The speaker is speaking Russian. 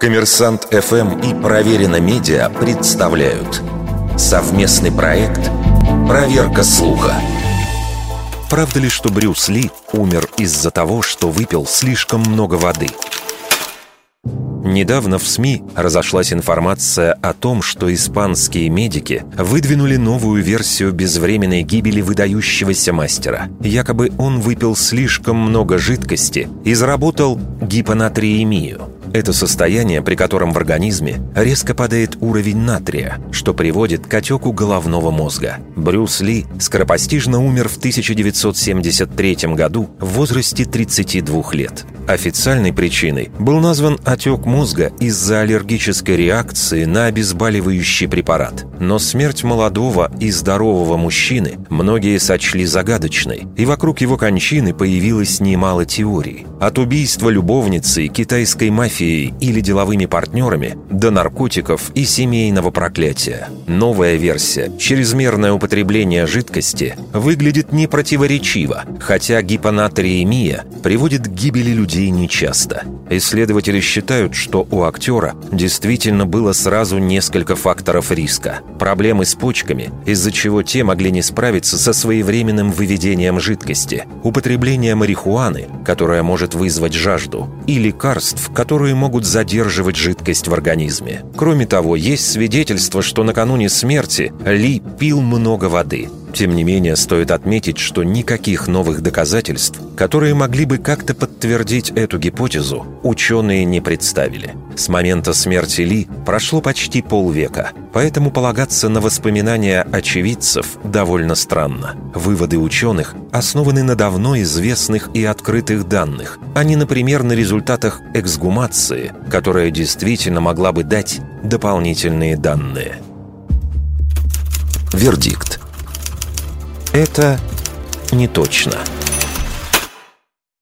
Коммерсант ФМ и Проверено Медиа представляют совместный проект «Проверка слуха». Правда ли, что Брюс Ли умер из-за того, что выпил слишком много воды? Недавно в СМИ разошлась информация о том, что испанские медики выдвинули новую версию безвременной гибели выдающегося мастера. Якобы он выпил слишком много жидкости и заработал гипонатриемию. Это состояние, при котором в организме резко падает уровень натрия, что приводит к отеку головного мозга. Брюс Ли скоропостижно умер в 1973 году в возрасте 32 лет. Официальной причиной был назван отек мозга из-за аллергической реакции на обезболивающий препарат. Но смерть молодого и здорового мужчины многие сочли загадочной, и вокруг его кончины появилось немало теорий. От убийства любовницы, китайской мафией или деловыми партнерами до наркотиков и семейного проклятия. Новая версия, чрезмерное употребление жидкости, выглядит непротиворечиво, хотя гипонатриемия приводит к гибели людей людей нечасто. Исследователи считают, что у актера действительно было сразу несколько факторов риска. Проблемы с почками, из-за чего те могли не справиться со своевременным выведением жидкости, употребление марихуаны, которая может вызвать жажду, и лекарств, которые могут задерживать жидкость в организме. Кроме того, есть свидетельство, что накануне смерти Ли пил много воды – тем не менее, стоит отметить, что никаких новых доказательств, которые могли бы как-то подтвердить эту гипотезу, ученые не представили. С момента смерти Ли прошло почти полвека, поэтому полагаться на воспоминания очевидцев довольно странно. Выводы ученых основаны на давно известных и открытых данных, а не, например, на результатах эксгумации, которая действительно могла бы дать дополнительные данные. Вердикт. Это не точно.